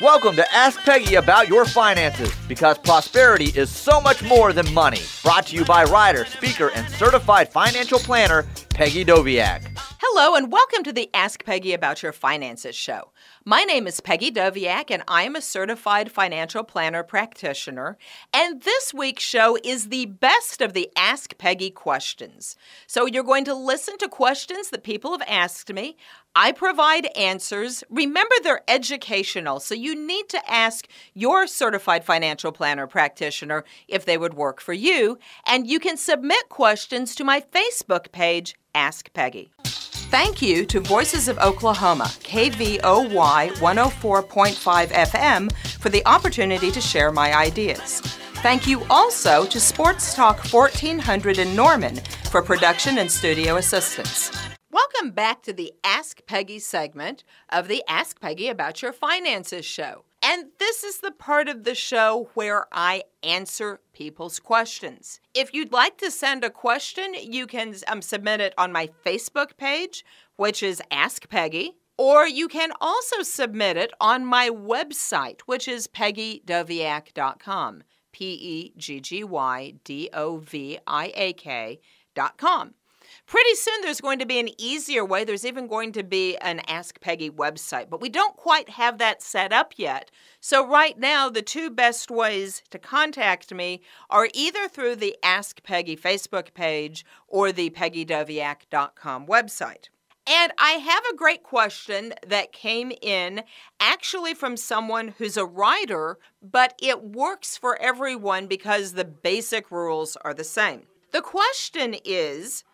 Welcome to Ask Peggy About Your Finances because prosperity is so much more than money. Brought to you by writer, speaker, and certified financial planner Peggy Doviak. Hello, and welcome to the Ask Peggy About Your Finances show. My name is Peggy Doviak, and I am a certified financial planner practitioner. And this week's show is the best of the Ask Peggy questions. So you're going to listen to questions that people have asked me. I provide answers. Remember, they're educational, so you need to ask your certified financial planner practitioner if they would work for you. And you can submit questions to my Facebook page, Ask Peggy. Thank you to Voices of Oklahoma, KVOY 104.5 FM, for the opportunity to share my ideas. Thank you also to Sports Talk 1400 in Norman for production and studio assistance. Welcome back to the Ask Peggy segment of the Ask Peggy About Your Finances show. And this is the part of the show where I answer people's questions. If you'd like to send a question, you can um, submit it on my Facebook page, which is Ask Peggy. Or you can also submit it on my website, which is peggydoviak.com. P E G G Y D O V I A K.com. Pretty soon there's going to be an easier way. There's even going to be an Ask Peggy website, but we don't quite have that set up yet. So, right now, the two best ways to contact me are either through the Ask Peggy Facebook page or the peggydoviak.com website. And I have a great question that came in actually from someone who's a writer, but it works for everyone because the basic rules are the same. The question is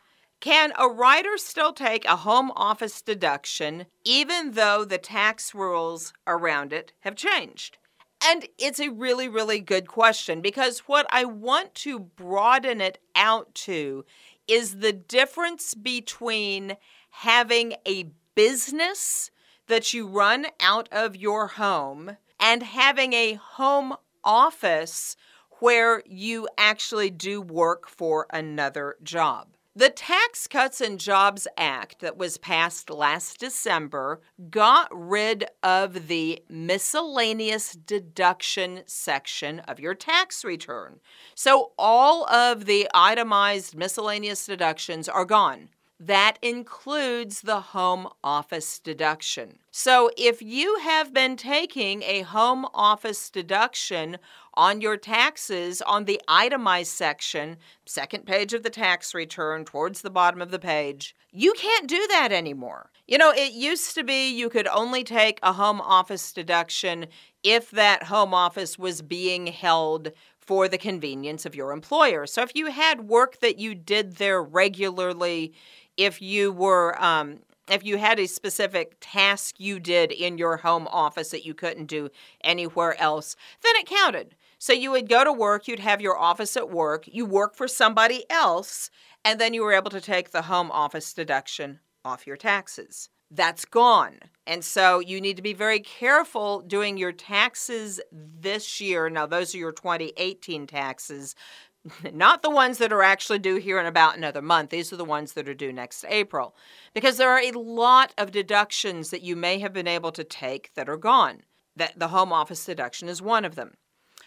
can a writer still take a home office deduction even though the tax rules around it have changed? And it's a really, really good question because what I want to broaden it out to is the difference between having a business that you run out of your home and having a home office where you actually do work for another job. The Tax Cuts and Jobs Act that was passed last December got rid of the miscellaneous deduction section of your tax return. So all of the itemized miscellaneous deductions are gone. That includes the home office deduction. So, if you have been taking a home office deduction on your taxes on the itemized section, second page of the tax return, towards the bottom of the page, you can't do that anymore. You know, it used to be you could only take a home office deduction if that home office was being held for the convenience of your employer. So, if you had work that you did there regularly, if you were um, if you had a specific task you did in your home office that you couldn't do anywhere else, then it counted. So you would go to work, you'd have your office at work, you work for somebody else, and then you were able to take the home office deduction off your taxes. That's gone. And so you need to be very careful doing your taxes this year. Now, those are your 2018 taxes not the ones that are actually due here in about another month. These are the ones that are due next April. Because there are a lot of deductions that you may have been able to take that are gone. That the home office deduction is one of them.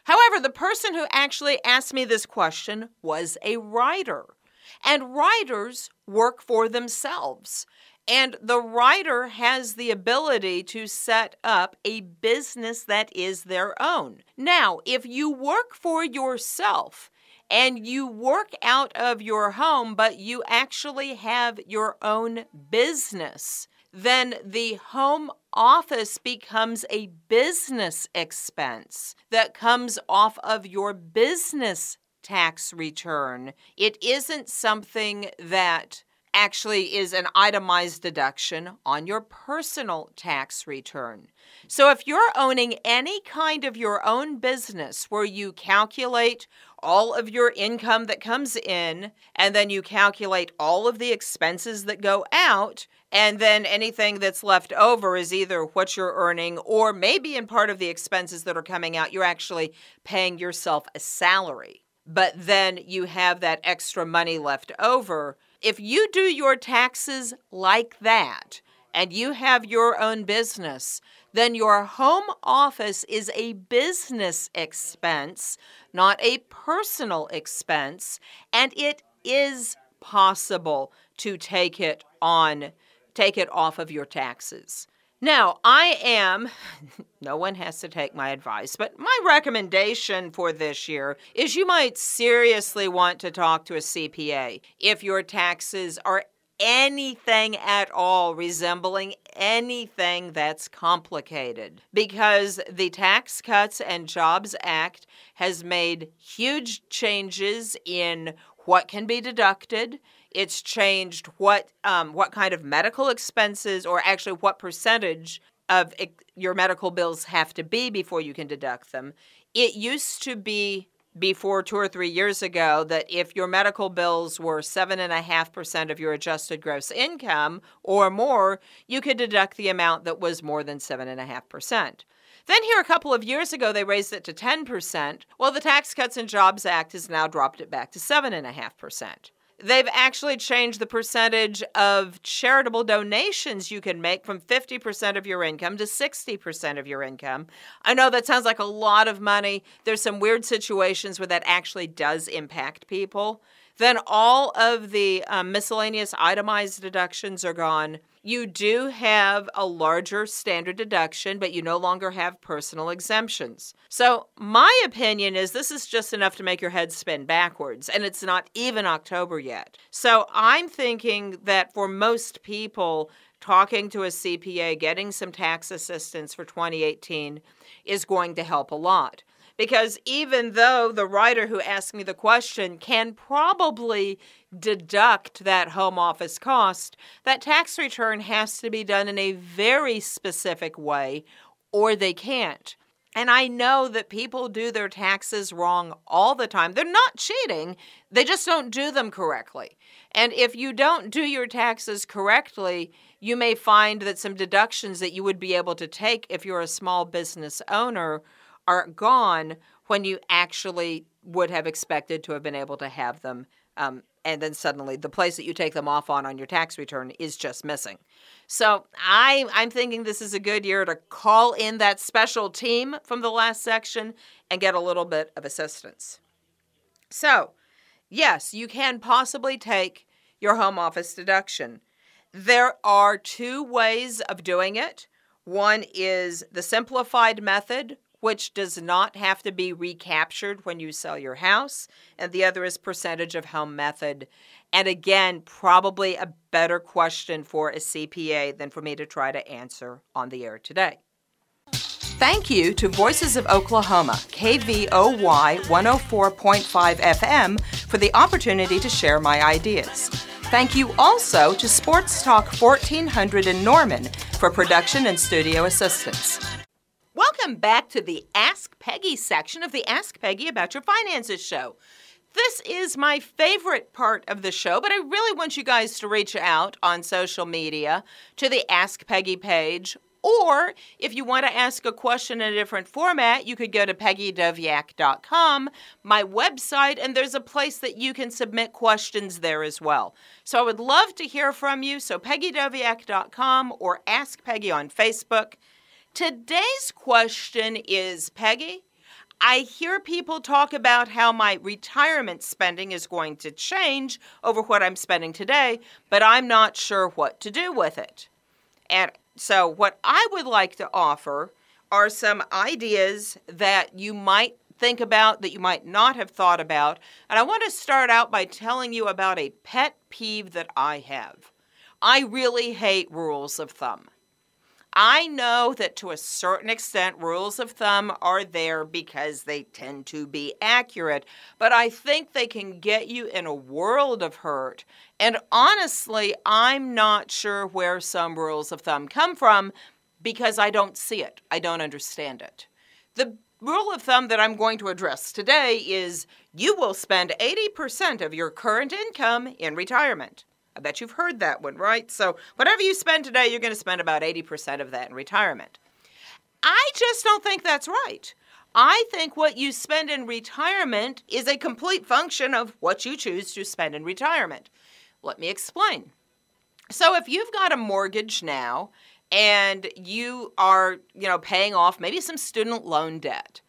However, the person who actually asked me this question was a writer. And writers work for themselves. And the writer has the ability to set up a business that is their own. Now, if you work for yourself, and you work out of your home, but you actually have your own business, then the home office becomes a business expense that comes off of your business tax return. It isn't something that actually is an itemized deduction on your personal tax return. So if you're owning any kind of your own business where you calculate all of your income that comes in, and then you calculate all of the expenses that go out, and then anything that's left over is either what you're earning, or maybe in part of the expenses that are coming out, you're actually paying yourself a salary. But then you have that extra money left over if you do your taxes like that, and you have your own business, then your home office is a business expense, not a personal expense, and it is possible to take it on take it off of your taxes. Now, I am, no one has to take my advice, but my recommendation for this year is you might seriously want to talk to a CPA if your taxes are anything at all resembling anything that's complicated because the Tax Cuts and Jobs Act has made huge changes in what can be deducted. It's changed what um, what kind of medical expenses, or actually what percentage of your medical bills have to be before you can deduct them. It used to be before two or three years ago that if your medical bills were 7.5% of your adjusted gross income or more, you could deduct the amount that was more than 7.5%. Then, here a couple of years ago, they raised it to 10%. Well, the Tax Cuts and Jobs Act has now dropped it back to 7.5%. They've actually changed the percentage of charitable donations you can make from 50% of your income to 60% of your income. I know that sounds like a lot of money. There's some weird situations where that actually does impact people. Then all of the um, miscellaneous itemized deductions are gone. You do have a larger standard deduction, but you no longer have personal exemptions. So, my opinion is this is just enough to make your head spin backwards, and it's not even October yet. So, I'm thinking that for most people, talking to a CPA, getting some tax assistance for 2018 is going to help a lot because even though the writer who asked me the question can probably deduct that home office cost, that tax return has to be done in a very specific way or they can't. And I know that people do their taxes wrong all the time. They're not cheating, they just don't do them correctly. And if you don't do your taxes correctly, you may find that some deductions that you would be able to take if you're a small business owner are gone when you actually would have expected to have been able to have them. Um, and then suddenly the place that you take them off on on your tax return is just missing. So I, I'm thinking this is a good year to call in that special team from the last section and get a little bit of assistance. So, yes, you can possibly take your home office deduction. There are two ways of doing it. One is the simplified method, which does not have to be recaptured when you sell your house, and the other is percentage of home method. And again, probably a better question for a CPA than for me to try to answer on the air today. Thank you to Voices of Oklahoma, KVOY 104.5 FM, for the opportunity to share my ideas. Thank you also to Sports Talk 1400 in Norman for production and studio assistance. Welcome back to the Ask Peggy section of the Ask Peggy About Your Finances show. This is my favorite part of the show, but I really want you guys to reach out on social media to the Ask Peggy page. Or if you want to ask a question in a different format, you could go to peggydoviak.com, my website, and there's a place that you can submit questions there as well. So I would love to hear from you. So peggydoviak.com or Ask Peggy on Facebook. Today's question is Peggy, I hear people talk about how my retirement spending is going to change over what I'm spending today, but I'm not sure what to do with it. And so, what I would like to offer are some ideas that you might think about that you might not have thought about. And I want to start out by telling you about a pet peeve that I have. I really hate rules of thumb. I know that to a certain extent, rules of thumb are there because they tend to be accurate, but I think they can get you in a world of hurt. And honestly, I'm not sure where some rules of thumb come from because I don't see it, I don't understand it. The rule of thumb that I'm going to address today is you will spend 80% of your current income in retirement. I bet you've heard that one, right? So, whatever you spend today, you're going to spend about 80% of that in retirement. I just don't think that's right. I think what you spend in retirement is a complete function of what you choose to spend in retirement. Let me explain. So if you've got a mortgage now and you are, you know, paying off maybe some student loan debt,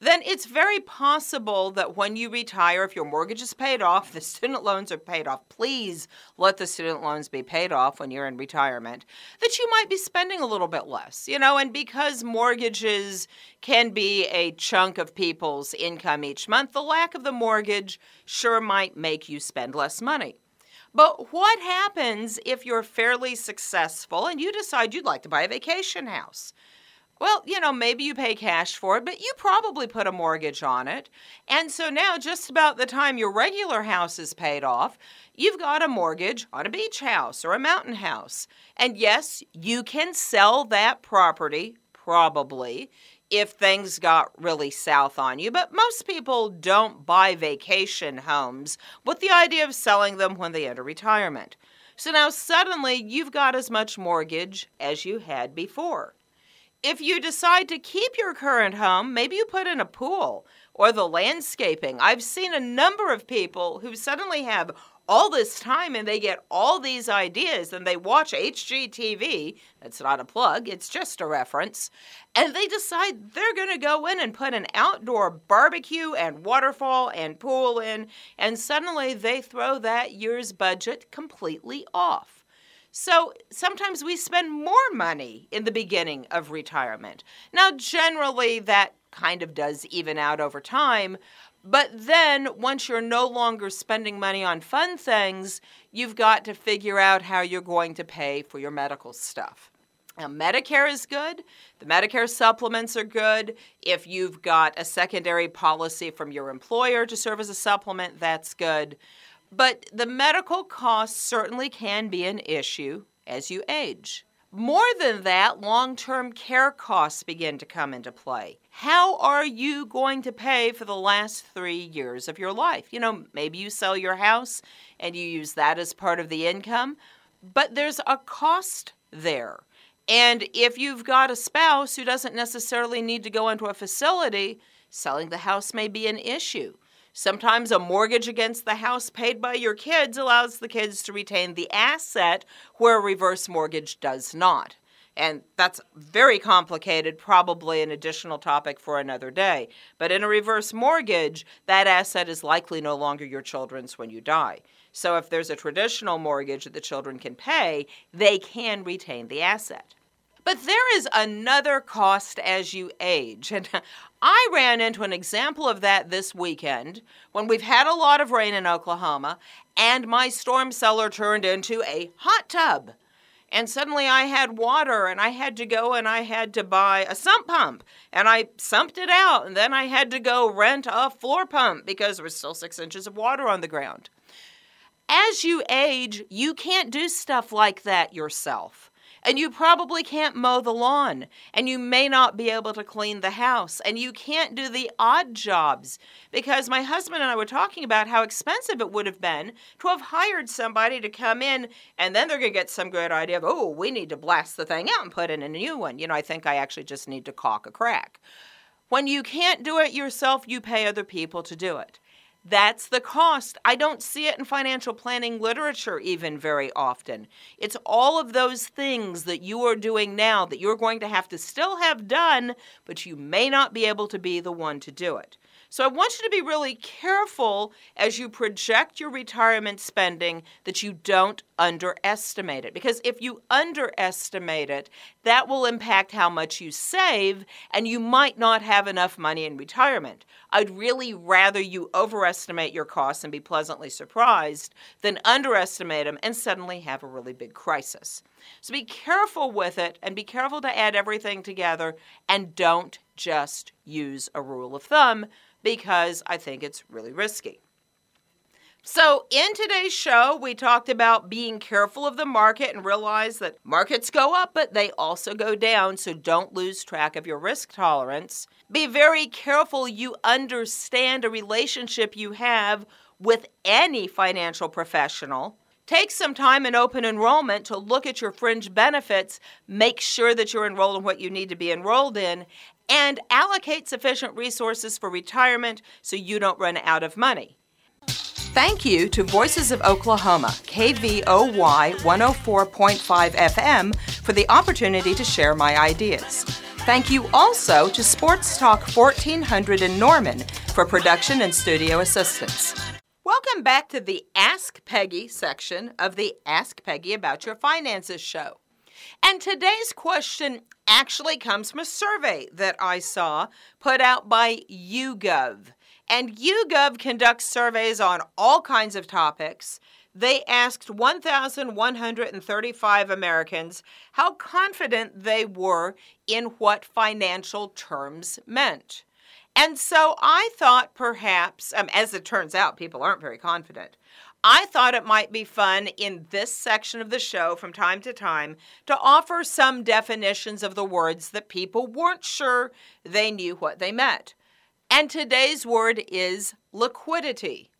then it's very possible that when you retire, if your mortgage is paid off, the student loans are paid off, please let the student loans be paid off when you're in retirement, that you might be spending a little bit less, you know, and because mortgages can be a chunk of people's income each month, the lack of the mortgage sure might make you spend less money. But what happens if you're fairly successful and you decide you'd like to buy a vacation house? Well, you know, maybe you pay cash for it, but you probably put a mortgage on it. And so now, just about the time your regular house is paid off, you've got a mortgage on a beach house or a mountain house. And yes, you can sell that property, probably, if things got really south on you. But most people don't buy vacation homes with the idea of selling them when they enter retirement. So now suddenly you've got as much mortgage as you had before. If you decide to keep your current home, maybe you put in a pool or the landscaping. I've seen a number of people who suddenly have all this time and they get all these ideas and they watch HGTV. That's not a plug, it's just a reference. And they decide they're going to go in and put an outdoor barbecue and waterfall and pool in. And suddenly they throw that year's budget completely off. So sometimes we spend more money in the beginning of retirement. Now, generally, that kind of does even out over time. But then, once you're no longer spending money on fun things, you've got to figure out how you're going to pay for your medical stuff. Now, Medicare is good. The Medicare supplements are good. If you've got a secondary policy from your employer to serve as a supplement, that's good. But the medical costs certainly can be an issue as you age. More than that, long term care costs begin to come into play. How are you going to pay for the last three years of your life? You know, maybe you sell your house and you use that as part of the income, but there's a cost there. And if you've got a spouse who doesn't necessarily need to go into a facility, selling the house may be an issue. Sometimes a mortgage against the house paid by your kids allows the kids to retain the asset where a reverse mortgage does not. And that's very complicated, probably an additional topic for another day. But in a reverse mortgage, that asset is likely no longer your children's when you die. So if there's a traditional mortgage that the children can pay, they can retain the asset. But there is another cost as you age. And I ran into an example of that this weekend when we've had a lot of rain in Oklahoma and my storm cellar turned into a hot tub. And suddenly I had water and I had to go and I had to buy a sump pump and I sumped it out. And then I had to go rent a floor pump because there was still six inches of water on the ground. As you age, you can't do stuff like that yourself and you probably can't mow the lawn, and you may not be able to clean the house, and you can't do the odd jobs. Because my husband and I were talking about how expensive it would have been to have hired somebody to come in, and then they're going to get some great idea of, oh, we need to blast the thing out and put in a new one. You know, I think I actually just need to caulk a crack. When you can't do it yourself, you pay other people to do it. That's the cost. I don't see it in financial planning literature even very often. It's all of those things that you are doing now that you're going to have to still have done, but you may not be able to be the one to do it. So I want you to be really careful as you project your retirement spending that you don't underestimate it. Because if you underestimate it, that will impact how much you save, and you might not have enough money in retirement. I'd really rather you overestimate your costs and be pleasantly surprised than underestimate them and suddenly have a really big crisis. So be careful with it and be careful to add everything together and don't just use a rule of thumb because I think it's really risky. So, in today's show, we talked about being careful of the market and realize that markets go up, but they also go down, so don't lose track of your risk tolerance. Be very careful you understand a relationship you have with any financial professional. Take some time in open enrollment to look at your fringe benefits, make sure that you're enrolled in what you need to be enrolled in, and allocate sufficient resources for retirement so you don't run out of money. Thank you to Voices of Oklahoma, KVOY 104.5 FM, for the opportunity to share my ideas. Thank you also to Sports Talk 1400 in Norman for production and studio assistance. Welcome back to the Ask Peggy section of the Ask Peggy About Your Finances show. And today's question actually comes from a survey that I saw put out by YouGov. And YouGov conducts surveys on all kinds of topics. They asked 1,135 Americans how confident they were in what financial terms meant. And so I thought perhaps, um, as it turns out, people aren't very confident. I thought it might be fun in this section of the show from time to time to offer some definitions of the words that people weren't sure they knew what they meant. And today's word is liquidity.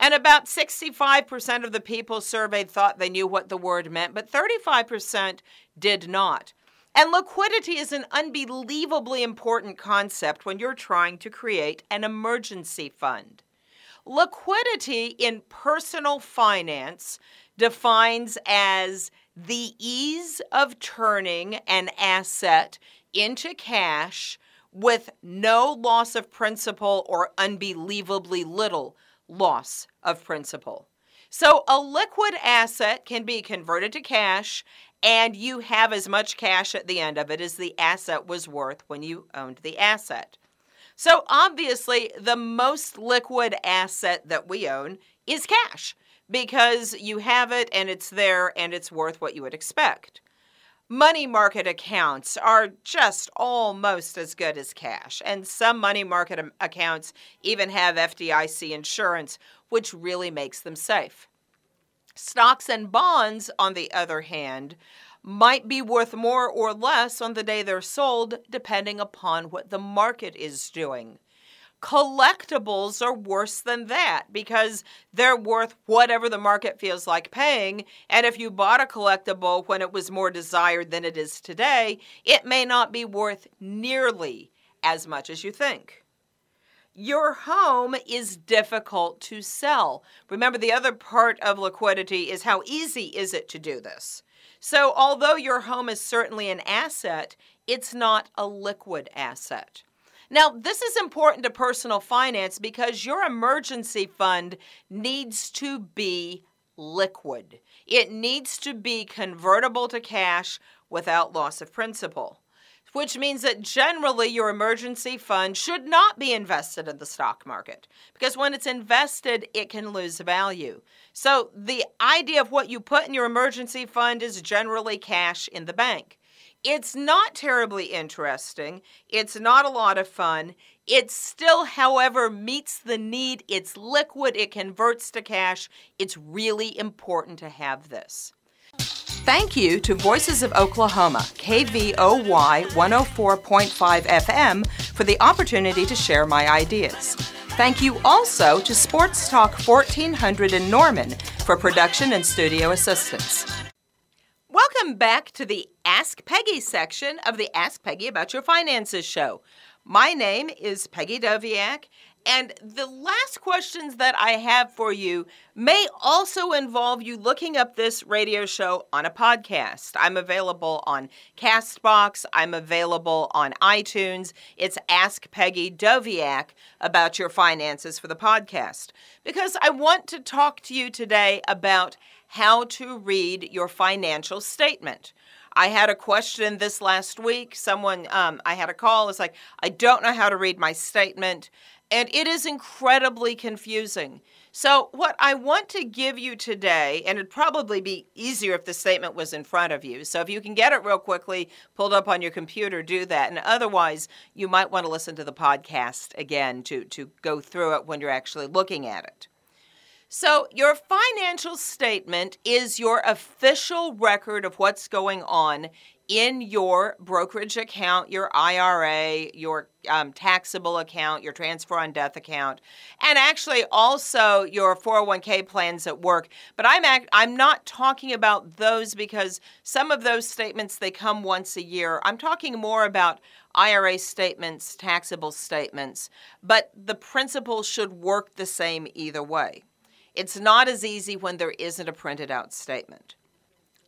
And about 65% of the people surveyed thought they knew what the word meant, but 35% did not. And liquidity is an unbelievably important concept when you're trying to create an emergency fund. Liquidity in personal finance defines as the ease of turning an asset into cash with no loss of principal or unbelievably little loss of principal. So, a liquid asset can be converted to cash, and you have as much cash at the end of it as the asset was worth when you owned the asset. So, obviously, the most liquid asset that we own is cash because you have it and it's there and it's worth what you would expect. Money market accounts are just almost as good as cash, and some money market um, accounts even have FDIC insurance, which really makes them safe. Stocks and bonds, on the other hand, might be worth more or less on the day they're sold, depending upon what the market is doing. Collectibles are worse than that because they're worth whatever the market feels like paying. And if you bought a collectible when it was more desired than it is today, it may not be worth nearly as much as you think. Your home is difficult to sell. Remember, the other part of liquidity is how easy is it to do this? So, although your home is certainly an asset, it's not a liquid asset. Now, this is important to personal finance because your emergency fund needs to be liquid. It needs to be convertible to cash without loss of principal, which means that generally your emergency fund should not be invested in the stock market because when it's invested, it can lose value. So, the idea of what you put in your emergency fund is generally cash in the bank. It's not terribly interesting. It's not a lot of fun. It still, however, meets the need. It's liquid, it converts to cash. It's really important to have this. Thank you to Voices of Oklahoma, KVOY 104.5 FM, for the opportunity to share my ideas. Thank you also to Sports Talk 1400 in Norman for production and studio assistance. Welcome back to the Ask Peggy section of the Ask Peggy About Your Finances show. My name is Peggy Doviak, and the last questions that I have for you may also involve you looking up this radio show on a podcast. I'm available on Castbox, I'm available on iTunes. It's Ask Peggy Doviak about your finances for the podcast. Because I want to talk to you today about how to read your financial statement. I had a question this last week. Someone, um, I had a call. It's like, I don't know how to read my statement. And it is incredibly confusing. So, what I want to give you today, and it'd probably be easier if the statement was in front of you. So, if you can get it real quickly, pulled up on your computer, do that. And otherwise, you might want to listen to the podcast again to, to go through it when you're actually looking at it. So, your financial statement is your official record of what's going on in your brokerage account, your IRA, your um, taxable account, your transfer on death account, and actually also your 401k plans at work. But I'm act- I'm not talking about those because some of those statements they come once a year. I'm talking more about IRA statements, taxable statements, but the principle should work the same either way. It's not as easy when there isn't a printed out statement.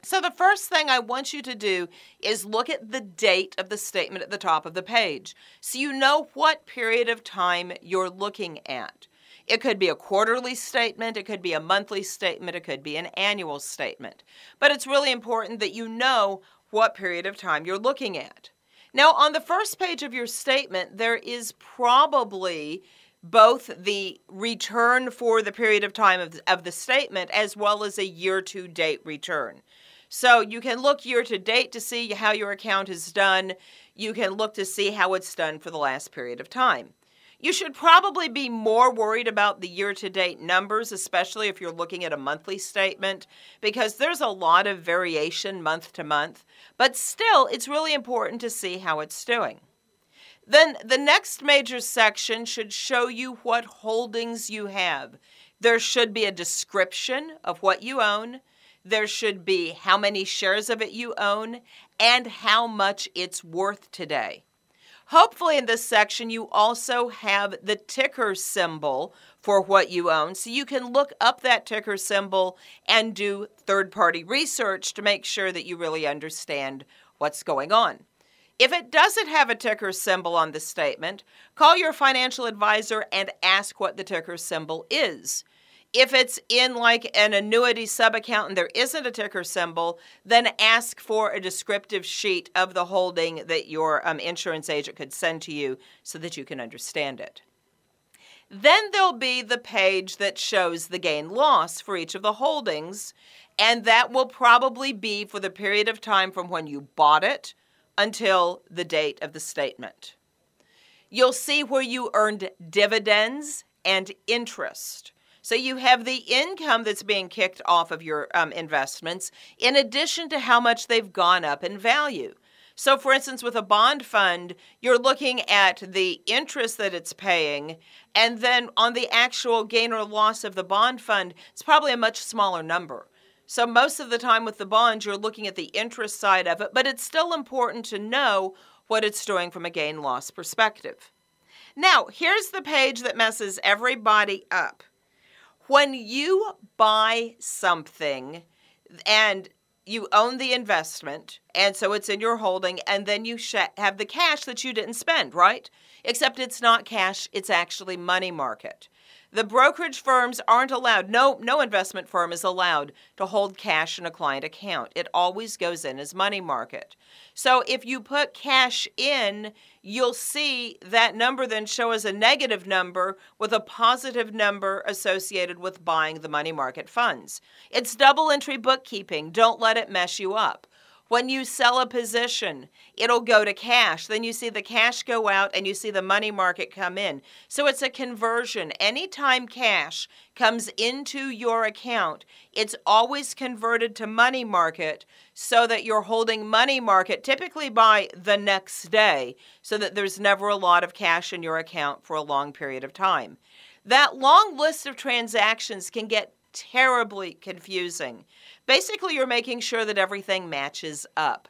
So, the first thing I want you to do is look at the date of the statement at the top of the page so you know what period of time you're looking at. It could be a quarterly statement, it could be a monthly statement, it could be an annual statement. But it's really important that you know what period of time you're looking at. Now, on the first page of your statement, there is probably both the return for the period of time of, of the statement as well as a year to date return. So you can look year to date to see how your account is done. You can look to see how it's done for the last period of time. You should probably be more worried about the year to date numbers, especially if you're looking at a monthly statement, because there's a lot of variation month to month. But still, it's really important to see how it's doing. Then the next major section should show you what holdings you have. There should be a description of what you own. There should be how many shares of it you own and how much it's worth today. Hopefully, in this section, you also have the ticker symbol for what you own. So you can look up that ticker symbol and do third party research to make sure that you really understand what's going on. If it doesn't have a ticker symbol on the statement, call your financial advisor and ask what the ticker symbol is. If it's in like an annuity subaccount and there isn't a ticker symbol, then ask for a descriptive sheet of the holding that your um, insurance agent could send to you so that you can understand it. Then there'll be the page that shows the gain loss for each of the holdings, and that will probably be for the period of time from when you bought it until the date of the statement. You'll see where you earned dividends and interest. So you have the income that's being kicked off of your um, investments in addition to how much they've gone up in value. So, for instance, with a bond fund, you're looking at the interest that it's paying, and then on the actual gain or loss of the bond fund, it's probably a much smaller number. So, most of the time with the bonds, you're looking at the interest side of it, but it's still important to know what it's doing from a gain loss perspective. Now, here's the page that messes everybody up. When you buy something and you own the investment, and so it's in your holding, and then you have the cash that you didn't spend, right? Except it's not cash, it's actually money market. The brokerage firms aren't allowed, no, no investment firm is allowed to hold cash in a client account. It always goes in as money market. So if you put cash in, you'll see that number then show as a negative number with a positive number associated with buying the money market funds. It's double entry bookkeeping. Don't let it mess you up. When you sell a position, it'll go to cash. Then you see the cash go out and you see the money market come in. So it's a conversion. Anytime cash comes into your account, it's always converted to money market so that you're holding money market typically by the next day so that there's never a lot of cash in your account for a long period of time. That long list of transactions can get terribly confusing. Basically, you're making sure that everything matches up.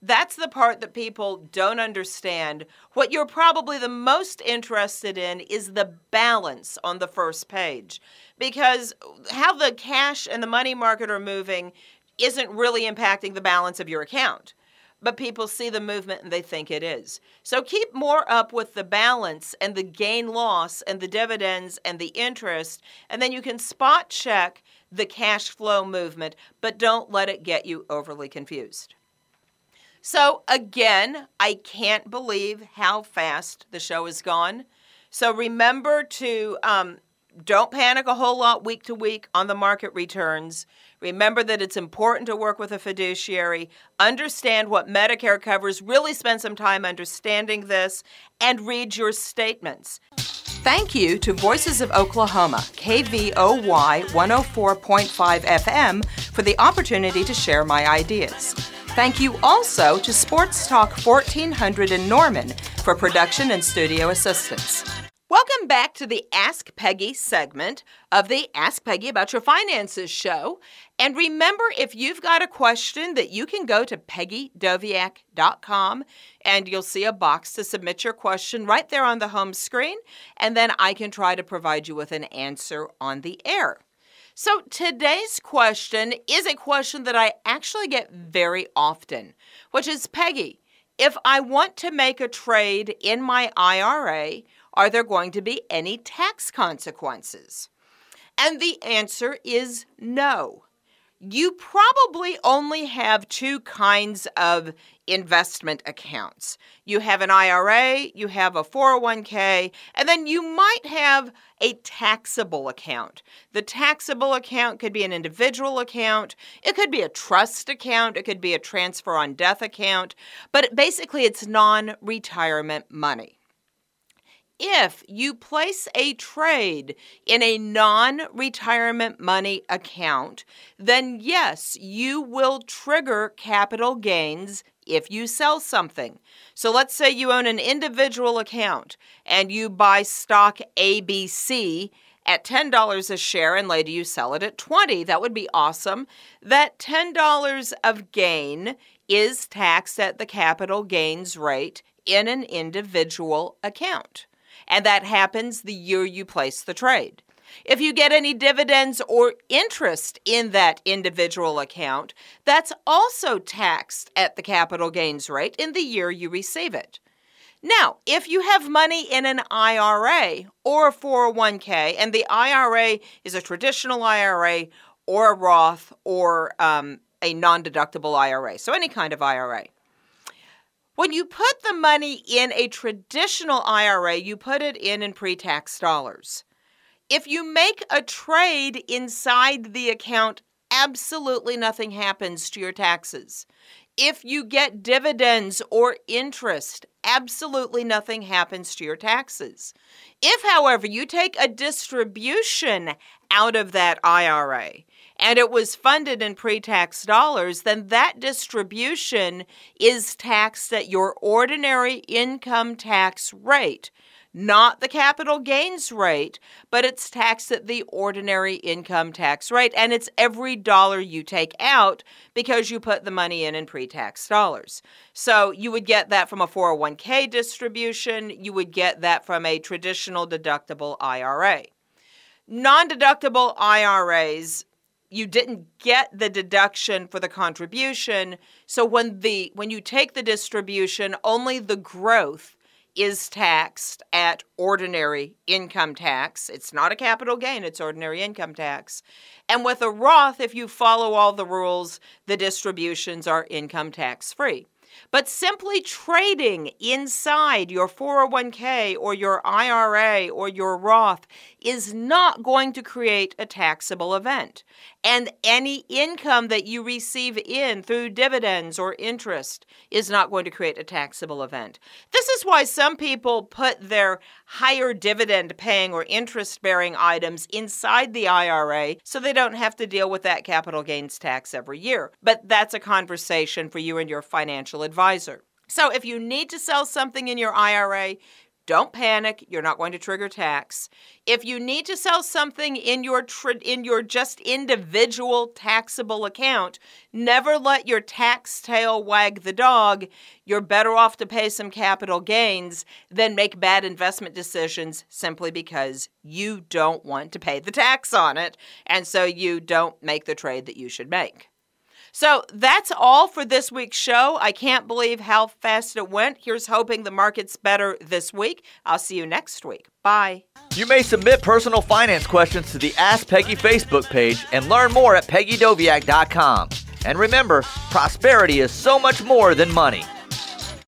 That's the part that people don't understand. What you're probably the most interested in is the balance on the first page. Because how the cash and the money market are moving isn't really impacting the balance of your account but people see the movement and they think it is. So keep more up with the balance and the gain loss and the dividends and the interest, and then you can spot check the cash flow movement, but don't let it get you overly confused. So, again, I can't believe how fast the show has gone. So, remember to um, don't panic a whole lot week to week on the market returns. Remember that it's important to work with a fiduciary, understand what Medicare covers, really spend some time understanding this, and read your statements. Thank you to Voices of Oklahoma, KVOY 104.5 FM, for the opportunity to share my ideas. Thank you also to Sports Talk 1400 in Norman for production and studio assistance. Welcome back to the Ask Peggy segment of the Ask Peggy About Your Finances show. And remember, if you've got a question, that you can go to peggydoviak.com and you'll see a box to submit your question right there on the home screen. And then I can try to provide you with an answer on the air. So, today's question is a question that I actually get very often, which is Peggy, if I want to make a trade in my IRA, are there going to be any tax consequences? And the answer is no. You probably only have two kinds of investment accounts. You have an IRA, you have a 401k, and then you might have a taxable account. The taxable account could be an individual account, it could be a trust account, it could be a transfer on death account, but basically it's non retirement money if you place a trade in a non retirement money account, then yes, you will trigger capital gains if you sell something. So let's say you own an individual account and you buy stock ABC at $10 a share and later you sell it at 20. That would be awesome. That $10 of gain is taxed at the capital gains rate in an individual account and that happens the year you place the trade. If you get any dividends or interest in that individual account, that's also taxed at the capital gains rate in the year you receive it. Now, if you have money in an IRA or a 401k, and the IRA is a traditional IRA or a Roth or um, a non deductible IRA, so any kind of IRA, when you put the money in a traditional IRA, you put it in in pre tax dollars. If you make a trade inside the account, absolutely nothing happens to your taxes. If you get dividends or interest, absolutely nothing happens to your taxes. If, however, you take a distribution out of that IRA and it was funded in pre tax dollars, then that distribution is taxed at your ordinary income tax rate. Not the capital gains rate, but it's taxed at the ordinary income tax rate. And it's every dollar you take out because you put the money in in pre tax dollars. So you would get that from a 401k distribution, you would get that from a traditional deductible IRA. Non deductible IRAs you didn't get the deduction for the contribution. So when the when you take the distribution only the growth is taxed at ordinary income tax. It's not a capital gain it's ordinary income tax. And with a roth if you follow all the rules the distributions are income tax free but simply trading inside your 401k or your IRA or your Roth is not going to create a taxable event. And any income that you receive in through dividends or interest is not going to create a taxable event. This is why some people put their higher dividend paying or interest bearing items inside the IRA so they don't have to deal with that capital gains tax every year. But that's a conversation for you and your financial advisor. So if you need to sell something in your IRA, don't panic, you're not going to trigger tax. If you need to sell something in your tra- in your just individual taxable account, never let your tax tail wag the dog. You're better off to pay some capital gains than make bad investment decisions simply because you don't want to pay the tax on it and so you don't make the trade that you should make. So that's all for this week's show. I can't believe how fast it went. Here's hoping the market's better this week. I'll see you next week. Bye. You may submit personal finance questions to the Ask Peggy Facebook page and learn more at peggydoviak.com. And remember, prosperity is so much more than money.